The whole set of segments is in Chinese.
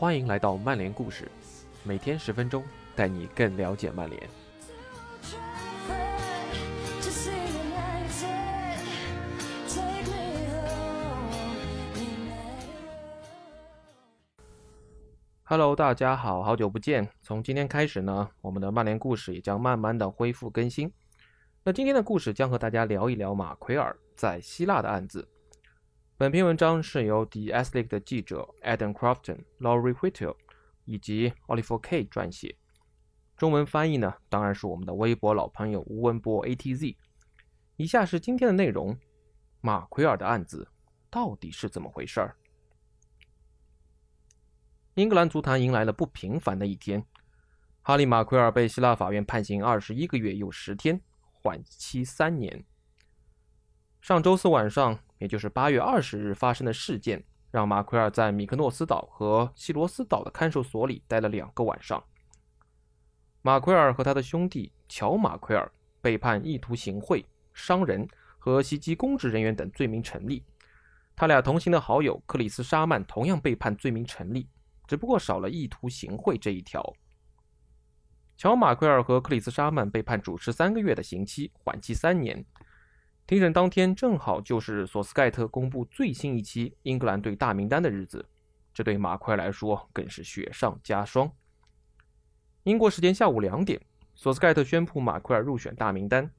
欢迎来到曼联故事，每天十分钟，带你更了解曼联。Hello，大家好，好久不见。从今天开始呢，我们的曼联故事也将慢慢的恢复更新。那今天的故事将和大家聊一聊马奎尔在希腊的案子。本篇文章是由 The Athletic 的记者 Adam Crofton、Laurie Whittle 以及 Oliver K 撰写，中文翻译呢，当然是我们的微博老朋友吴文波 ATZ。以下是今天的内容：马奎尔的案子到底是怎么回事儿？英格兰足坛迎来了不平凡的一天，哈利·马奎尔被希腊法院判刑二十一个月又十天，缓期三年。上周四晚上。也就是八月二十日发生的事件，让马奎尔在米克诺斯岛和西罗斯岛的看守所里待了两个晚上。马奎尔和他的兄弟乔·马奎尔被判意图行贿、伤人和袭击公职人员等罪名成立。他俩同行的好友克里斯·沙曼同样被判罪名成立，只不过少了意图行贿这一条。乔·马奎尔和克里斯·沙曼被判主持三个月的刑期，缓期三年。庭审当天正好就是索斯盖特公布最新一期英格兰队大名单的日子，这对马奎尔来说更是雪上加霜。英国时间下午两点，索斯盖特宣布马奎尔入选大名单。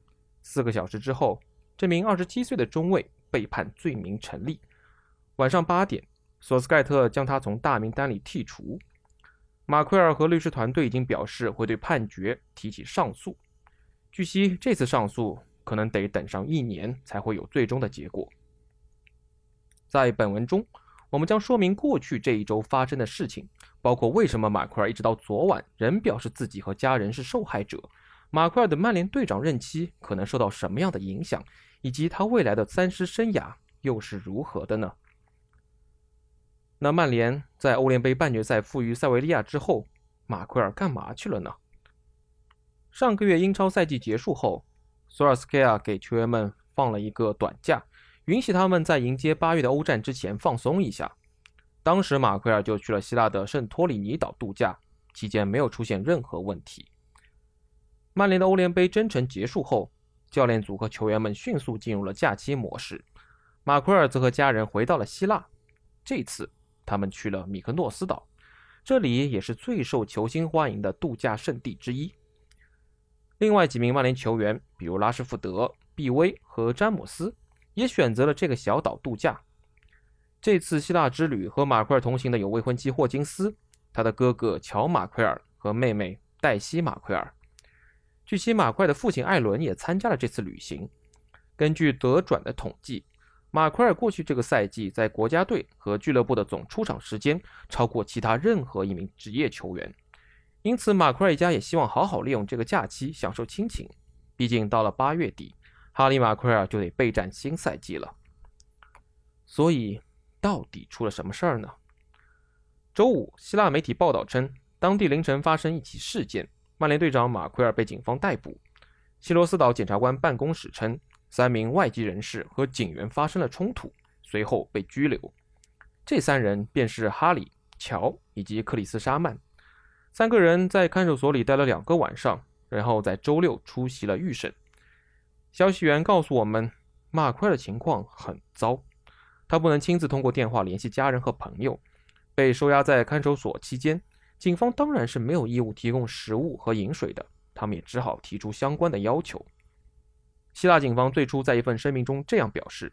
四个小时之后，这名二十七岁的中卫被判罪名成立。晚上八点，索斯盖特将他从大名单里剔除。马奎尔和律师团队已经表示会对判决提起上诉。据悉，这次上诉。可能得等上一年才会有最终的结果。在本文中，我们将说明过去这一周发生的事情，包括为什么马奎尔一直到昨晚仍表示自己和家人是受害者，马奎尔的曼联队长任期可能受到什么样的影响，以及他未来的三狮生涯又是如何的呢？那曼联在欧联杯半决赛负于塞维利亚之后，马奎尔干嘛去了呢？上个月英超赛季结束后。索尔斯克亚给球员们放了一个短假，允许他们在迎接八月的欧战之前放松一下。当时马奎尔就去了希腊的圣托里尼岛度假，期间没有出现任何问题。曼联的欧联杯征程结束后，教练组和球员们迅速进入了假期模式。马奎尔则和家人回到了希腊，这次他们去了米克诺斯岛，这里也是最受球星欢迎的度假胜地之一。另外几名曼联球员，比如拉什福德、毕威和詹姆斯，也选择了这个小岛度假。这次希腊之旅和马奎尔同行的有未婚妻霍金斯、他的哥哥乔·马奎尔和妹妹黛西·马奎尔。据悉，马奎尔的父亲艾伦也参加了这次旅行。根据德转的统计，马奎尔过去这个赛季在国家队和俱乐部的总出场时间超过其他任何一名职业球员。因此，马奎尔一家也希望好好利用这个假期，享受亲情。毕竟到了八月底，哈利·马奎尔就得备战新赛季了。所以，到底出了什么事儿呢？周五，希腊媒体报道称，当地凌晨发生一起事件，曼联队长马奎尔被警方逮捕。希罗斯岛检察官办公室称，三名外籍人士和警员发生了冲突，随后被拘留。这三人便是哈里、乔以及克里斯·沙曼。三个人在看守所里待了两个晚上，然后在周六出席了预审。消息源告诉我们，马奎的情况很糟，他不能亲自通过电话联系家人和朋友。被收押在看守所期间，警方当然是没有义务提供食物和饮水的，他们也只好提出相关的要求。希腊警方最初在一份声明中这样表示：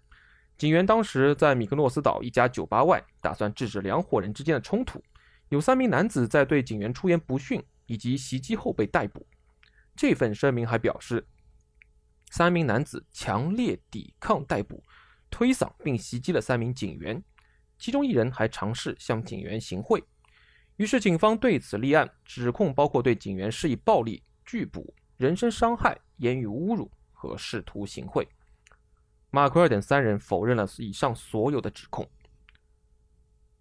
警员当时在米克诺斯岛一家酒吧外，打算制止两伙人之间的冲突。有三名男子在对警员出言不逊以及袭击后被逮捕。这份声明还表示，三名男子强烈抵抗逮捕，推搡并袭击了三名警员，其中一人还尝试向警员行贿。于是警方对此立案，指控包括对警员施以暴力、拒捕、人身伤害、言语侮辱和试图行贿。马奎尔等三人否认了以上所有的指控。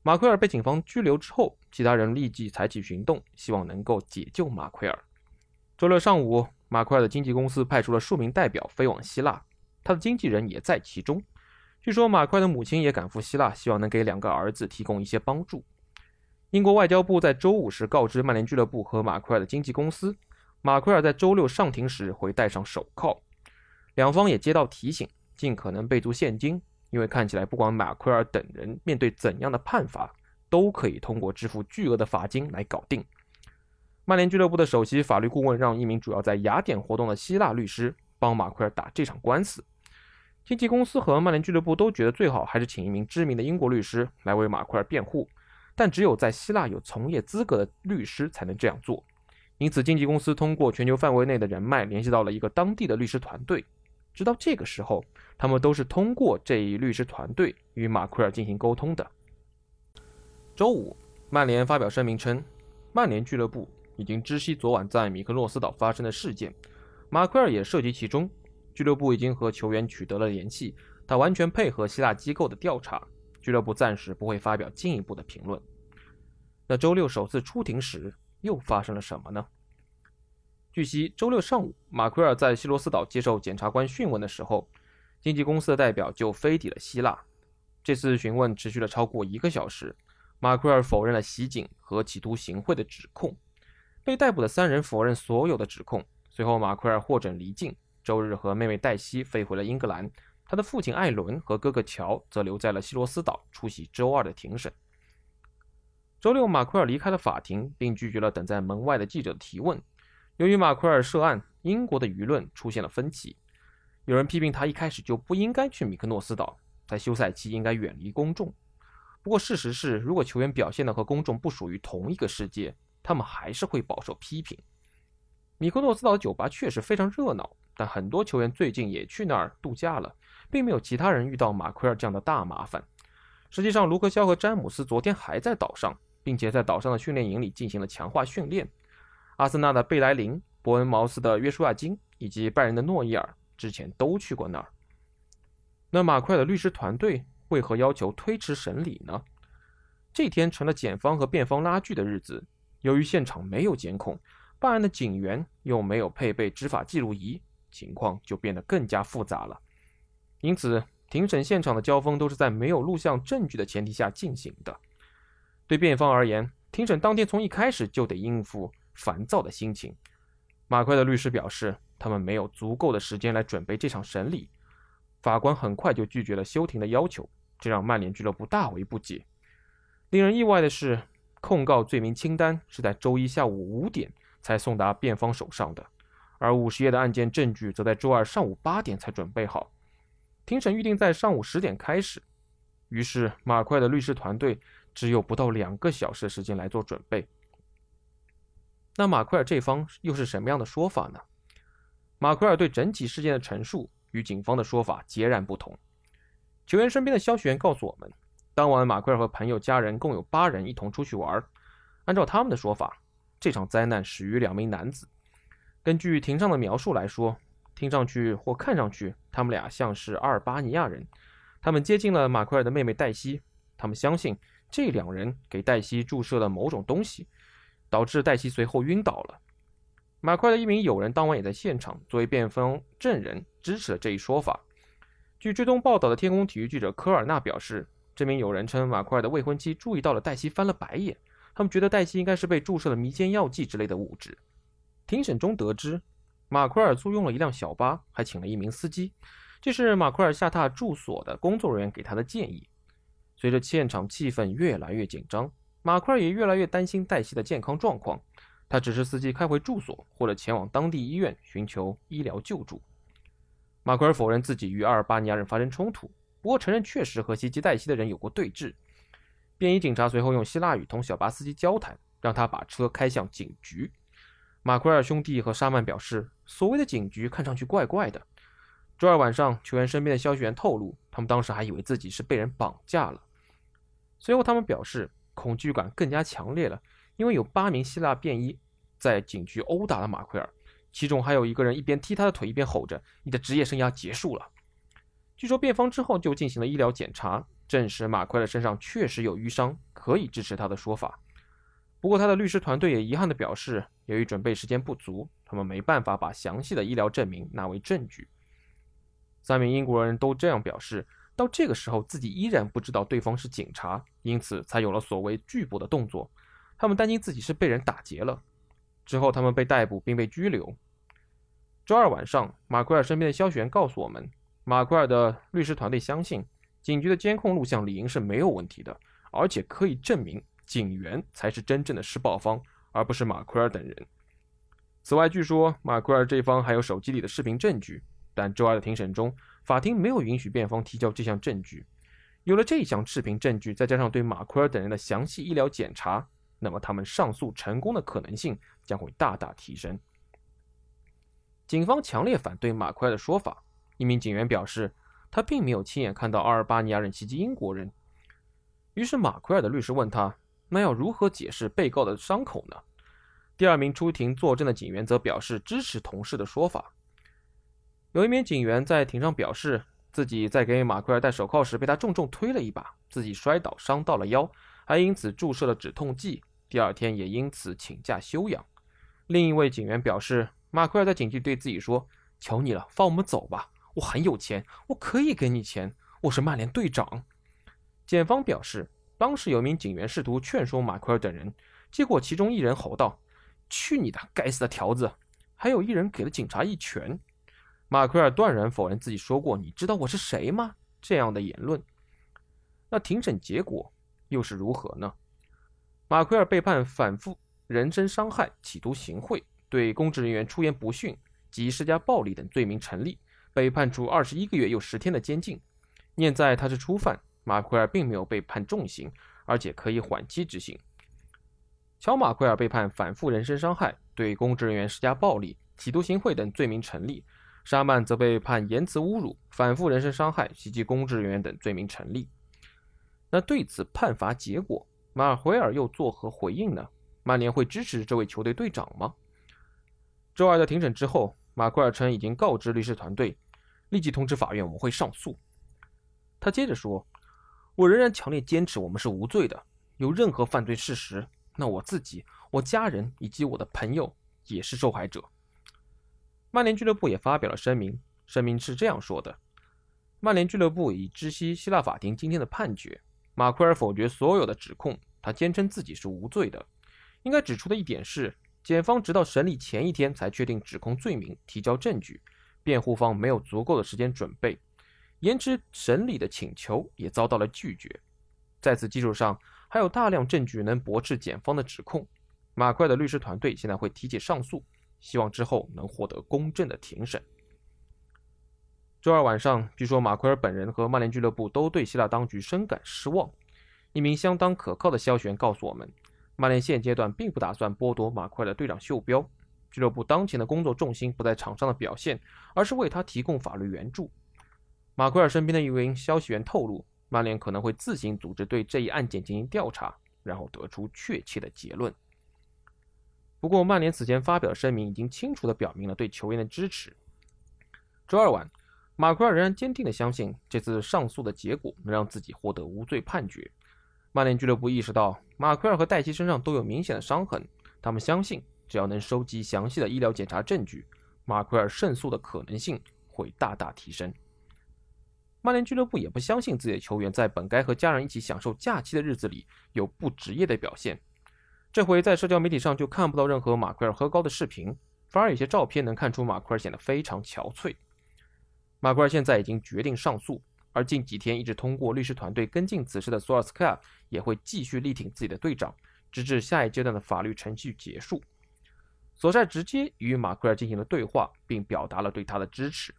马奎尔被警方拘留之后，其他人立即采取行动，希望能够解救马奎尔。周六上午，马奎尔的经纪公司派出了数名代表飞往希腊，他的经纪人也在其中。据说马奎尔的母亲也赶赴希腊，希望能给两个儿子提供一些帮助。英国外交部在周五时告知曼联俱乐部和马奎尔的经纪公司，马奎尔在周六上庭时会戴上手铐。两方也接到提醒，尽可能备足现金，因为看起来不管马奎尔等人面对怎样的判罚，都可以通过支付巨额的罚金来搞定。曼联俱乐部的首席法律顾问让一名主要在雅典活动的希腊律师帮马奎尔打这场官司。经纪公司和曼联俱乐部都觉得最好还是请一名知名的英国律师来为马奎尔辩护，但只有在希腊有从业资格的律师才能这样做。因此，经纪公司通过全球范围内的人脉联系到了一个当地的律师团队。直到这个时候，他们都是通过这一律师团队与马奎尔进行沟通的。周五，曼联发表声明称，曼联俱乐部已经知悉昨晚在米克诺斯岛发生的事件，马奎尔也涉及其中。俱乐部已经和球员取得了联系，他完全配合希腊机构的调查。俱乐部暂时不会发表进一步的评论。那周六首次出庭时又发生了什么呢？据悉，周六上午，马奎尔在希罗斯岛接受检察官讯问的时候，经纪公司的代表就飞抵了希腊。这次询问持续了超过一个小时，马奎尔否认了袭警和企图行贿的指控。被逮捕的三人否认所有的指控。随后，马奎尔获准离境。周日和妹妹黛西飞回了英格兰，他的父亲艾伦和哥哥乔则留在了希罗斯岛出席周二的庭审。周六，马奎尔离开了法庭，并拒绝了等在门外的记者的提问。由于马奎尔涉案，英国的舆论出现了分歧。有人批评他一开始就不应该去米克诺斯岛，在休赛期应该远离公众。不过，事实是，如果球员表现的和公众不属于同一个世界，他们还是会饱受批评。米克诺斯岛的酒吧确实非常热闹。但很多球员最近也去那儿度假了，并没有其他人遇到马奎尔这样的大麻烦。实际上，卢克肖和詹姆斯昨天还在岛上，并且在岛上的训练营里进行了强化训练。阿森纳的贝莱林、伯恩茅斯的约书亚金以及拜仁的诺伊尔之前都去过那儿。那马奎尔的律师团队为何要求推迟审理呢？这天成了检方和辩方拉锯的日子。由于现场没有监控，办案的警员又没有配备执法记录仪。情况就变得更加复杂了，因此庭审现场的交锋都是在没有录像证据的前提下进行的。对辩方而言，庭审当天从一开始就得应付烦躁的心情。马奎的律师表示，他们没有足够的时间来准备这场审理。法官很快就拒绝了休庭的要求，这让曼联俱乐部大为不解。令人意外的是，控告罪名清单是在周一下午五点才送达辩方手上的。而五十页的案件证据则在周二上午八点才准备好，庭审预定在上午十点开始。于是，马奎尔的律师团队只有不到两个小时的时间来做准备。那马奎尔这方又是什么样的说法呢？马奎尔对整起事件的陈述与警方的说法截然不同。球员身边的消息源告诉我们，当晚马奎尔和朋友、家人共有八人一同出去玩。按照他们的说法，这场灾难始于两名男子。根据庭上的描述来说，听上去或看上去，他们俩像是阿尔巴尼亚人。他们接近了马奎尔的妹妹黛西，他们相信这两人给黛西注射了某种东西，导致黛西随后晕倒了。马奎尔的一名友人当晚也在现场，作为辩方证人支持了这一说法。据追踪报道的天空体育记者科尔纳表示，这名友人称马奎尔的未婚妻注意到了黛西翻了白眼，他们觉得黛西应该是被注射了迷奸药剂之类的物质。庭审中得知，马奎尔租用了一辆小巴，还请了一名司机。这是马奎尔下榻住所的工作人员给他的建议。随着现场气氛越来越紧张，马奎尔也越来越担心黛西的健康状况。他指示司机开回住所，或者前往当地医院寻求医疗救助。马奎尔否认自己与阿尔巴尼亚人发生冲突，不过承认确实和袭击黛西的人有过对峙。便衣警察随后用希腊语同小巴司机交谈，让他把车开向警局。马奎尔兄弟和沙曼表示，所谓的警局看上去怪怪的。周二晚上，球员身边的消息源透露，他们当时还以为自己是被人绑架了。随后，他们表示恐惧感更加强烈了，因为有八名希腊便衣在警局殴打了马奎尔，其中还有一个人一边踢他的腿，一边吼着：“你的职业生涯结束了。”据说辩方之后就进行了医疗检查，证实马奎尔身上确实有淤伤，可以支持他的说法。不过，他的律师团队也遗憾地表示，由于准备时间不足，他们没办法把详细的医疗证明纳为证据。三名英国人都这样表示，到这个时候自己依然不知道对方是警察，因此才有了所谓拒捕的动作。他们担心自己是被人打劫了。之后，他们被逮捕并被拘留。周二晚上，马奎尔身边的消息源告诉我们，马奎尔的律师团队相信警局的监控录像理应是没有问题的，而且可以证明警员才是真正的施暴方，而不是马奎尔等人。此外，据说马奎尔这方还有手机里的视频证据，但周二的庭审中，法庭没有允许辩方提交这项证据。有了这项视频证据，再加上对马奎尔等人的详细医疗检查，那么他们上诉成功的可能性将会大大提升。警方强烈反对马奎尔的说法。一名警员表示，他并没有亲眼看到阿尔巴尼亚人袭击英国人。于是，马奎尔的律师问他：“那要如何解释被告的伤口呢？”第二名出庭作证的警员则表示支持同事的说法。有一名警员在庭上表示，自己在给马奎尔戴手铐时被他重重推了一把，自己摔倒伤到了腰，还因此注射了止痛剂。第二天也因此请假休养。另一位警员表示。马奎尔在警局对自己说：“求你了，放我们走吧！我很有钱，我可以给你钱。我是曼联队长。”检方表示，当时有名警员试图劝说马奎尔等人，结果其中一人吼道：“去你的，该死的条子！”还有一人给了警察一拳。马奎尔断然否认自己说过“你知道我是谁吗”这样的言论。那庭审结果又是如何呢？马奎尔被判反复人身伤害、企图行贿。对公职人员出言不逊及施加暴力等罪名成立，被判处二十一个月又十天的监禁。念在他是初犯，马奎尔并没有被判重刑，而且可以缓期执行。乔马奎尔被判反复人身伤害、对公职人员施加暴力、企图行贿等罪名成立。沙曼则被判言辞侮辱、反复人身伤害、袭击公职人员等罪名成立。那对此判罚结果，马奎尔又作何回应呢？曼联会支持这位球队队长吗？周二的庭审之后，马奎尔称已经告知律师团队，立即通知法院我们会上诉。他接着说：“我仍然强烈坚持我们是无罪的。有任何犯罪事实，那我自己、我家人以及我的朋友也是受害者。”曼联俱乐部也发表了声明，声明是这样说的：“曼联俱乐部已知悉希腊法庭今天的判决，马奎尔否决所有的指控，他坚称自己是无罪的。应该指出的一点是。”检方直到审理前一天才确定指控罪名、提交证据，辩护方没有足够的时间准备，延迟审理的请求也遭到了拒绝。在此基础上，还有大量证据能驳斥检方的指控。马奎尔的律师团队现在会提起上诉，希望之后能获得公正的庭审。周二晚上，据说马奎尔本人和曼联俱乐部都对希腊当局深感失望。一名相当可靠的消息源告诉我们。曼联现阶段并不打算剥夺马奎尔的队长袖标，俱乐部当前的工作重心不在场上的表现，而是为他提供法律援助。马奎尔身边的一名消息源透露，曼联可能会自行组织对这一案件进行调查，然后得出确切的结论。不过，曼联此前发表的声明已经清楚地表明了对球员的支持。周二晚，马奎尔仍然坚定地相信这次上诉的结果能让自己获得无罪判决。曼联俱乐部意识到马奎尔和戴奇身上都有明显的伤痕，他们相信只要能收集详细的医疗检查证据，马奎尔胜诉的可能性会大大提升。曼联俱乐部也不相信自己的球员在本该和家人一起享受假期的日子里有不职业的表现。这回在社交媒体上就看不到任何马奎尔喝高的视频，反而有些照片能看出马奎尔显得非常憔悴。马奎尔现在已经决定上诉。而近几天一直通过律师团队跟进此事的索尔斯克亚也会继续力挺自己的队长，直至下一阶段的法律程序结束。索帅直接与马奎尔进行了对话，并表达了对他的支持。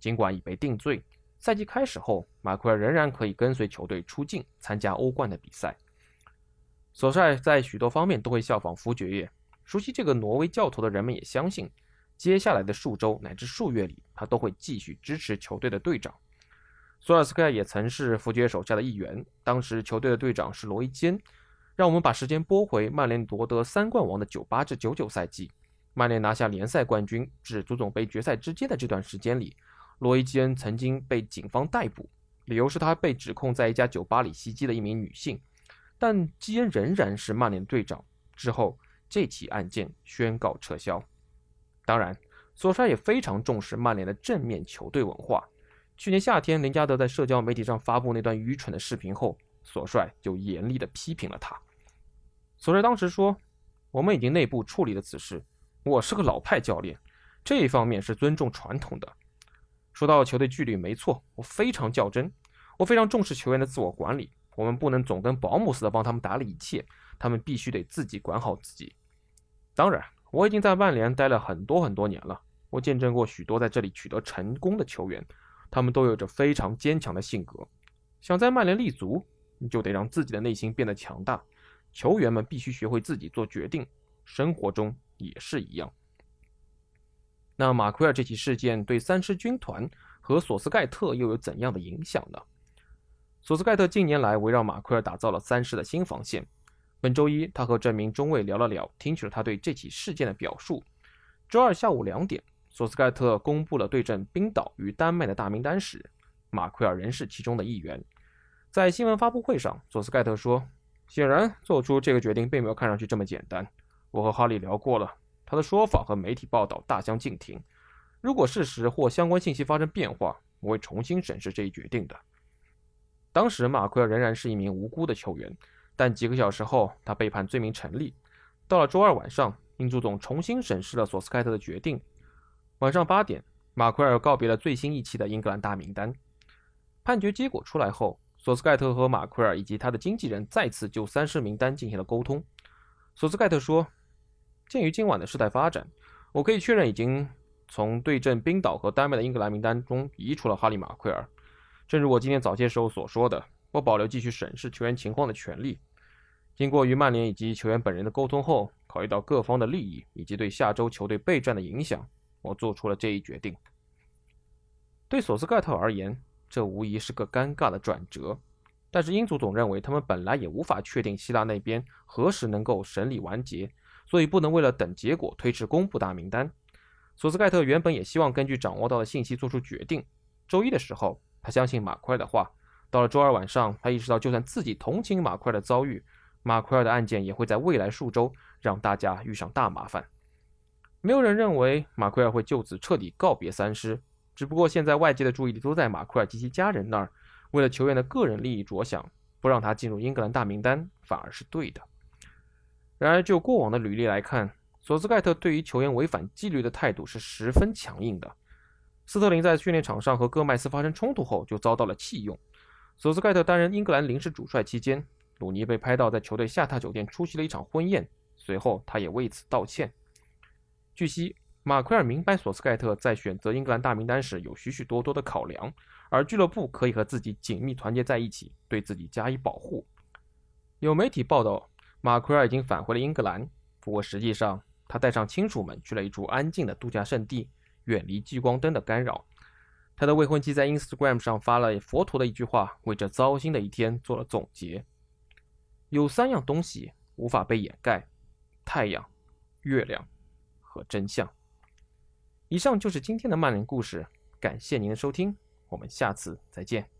尽管已被定罪，赛季开始后，马奎尔仍然可以跟随球队出境参加欧冠的比赛。索帅在许多方面都会效仿福爵爷。熟悉这个挪威教头的人们也相信，接下来的数周乃至数月里，他都会继续支持球队的队长。索尔斯克亚也曾是福爵手下的一员，当时球队的队长是罗伊·坚。让我们把时间拨回曼联夺得三冠王的九八至九九赛季，曼联拿下联赛冠军至足总杯决赛之间的这段时间里，罗伊·坚曾经被警方逮捕，理由是他被指控在一家酒吧里袭击了一名女性，但基恩仍然是曼联队长。之后，这起案件宣告撤销。当然，索帅也非常重视曼联的正面球队文化。去年夏天，林加德在社交媒体上发布那段愚蠢的视频后，索帅就严厉地批评了他。索帅当时说：“我们已经内部处理了此事。我是个老派教练，这一方面是尊重传统的。说到球队纪律，没错，我非常较真，我非常重视球员的自我管理。我们不能总跟保姆似的帮他们打理一切，他们必须得自己管好自己。当然，我已经在曼联待了很多很多年了，我见证过许多在这里取得成功的球员，他们都有着非常坚强的性格。想在曼联立足。”你就得让自己的内心变得强大，球员们必须学会自己做决定，生活中也是一样。那马奎尔这起事件对三狮军团和索斯盖特又有怎样的影响呢？索斯盖特近年来围绕马奎尔打造了三狮的新防线。本周一，他和这名中尉聊了聊，听取了他对这起事件的表述。周二下午两点，索斯盖特公布了对阵冰岛与丹麦的大名单时，马奎尔仍是其中的一员。在新闻发布会上，索斯盖特说：“显然，做出这个决定并没有看上去这么简单。我和哈利聊过了，他的说法和媒体报道大相径庭。如果事实或相关信息发生变化，我会重新审视这一决定的。”当时，马奎尔仍然是一名无辜的球员，但几个小时后，他被判罪名成立。到了周二晚上，英足总重新审视了索斯盖特的决定。晚上八点，马奎尔告别了最新一期的英格兰大名单。判决结果出来后。索斯盖特和马奎尔以及他的经纪人再次就三狮名单进行了沟通。索斯盖特说：“鉴于今晚的事态发展，我可以确认已经从对阵冰岛和丹麦的英格兰名单中移除了哈利·马奎尔。正如我今天早些时候所说的，我保留继续审视球员情况的权利。经过与曼联以及球员本人的沟通后，考虑到各方的利益以及对下周球队备战的影响，我做出了这一决定。”对索斯盖特而言，这无疑是个尴尬的转折，但是英足总认为他们本来也无法确定希腊那边何时能够审理完结，所以不能为了等结果推迟公布大名单。索斯盖特原本也希望根据掌握到的信息做出决定。周一的时候，他相信马奎尔的话。到了周二晚上，他意识到就算自己同情马奎尔的遭遇，马奎尔的案件也会在未来数周让大家遇上大麻烦。没有人认为马奎尔会就此彻底告别三狮。只不过现在外界的注意力都在马奎尔及其家人那儿，为了球员的个人利益着想，不让他进入英格兰大名单反而是对的。然而，就过往的履历来看，索斯盖特对于球员违反纪律的态度是十分强硬的。斯特林在训练场上和戈麦斯发生冲突后就遭到了弃用。索斯盖特担任英格兰临时主帅期间，鲁尼被拍到在球队下榻酒店出席了一场婚宴，随后他也为此道歉。据悉。马奎尔明白，索斯盖特在选择英格兰大名单时有许许多多的考量，而俱乐部可以和自己紧密团结在一起，对自己加以保护。有媒体报道，马奎尔已经返回了英格兰，不过实际上他带上亲属们去了一处安静的度假胜地，远离聚光灯的干扰。他的未婚妻在 Instagram 上发了佛陀的一句话，为这糟心的一天做了总结：有三样东西无法被掩盖，太阳、月亮真相。以上就是今天的曼联故事，感谢您的收听，我们下次再见。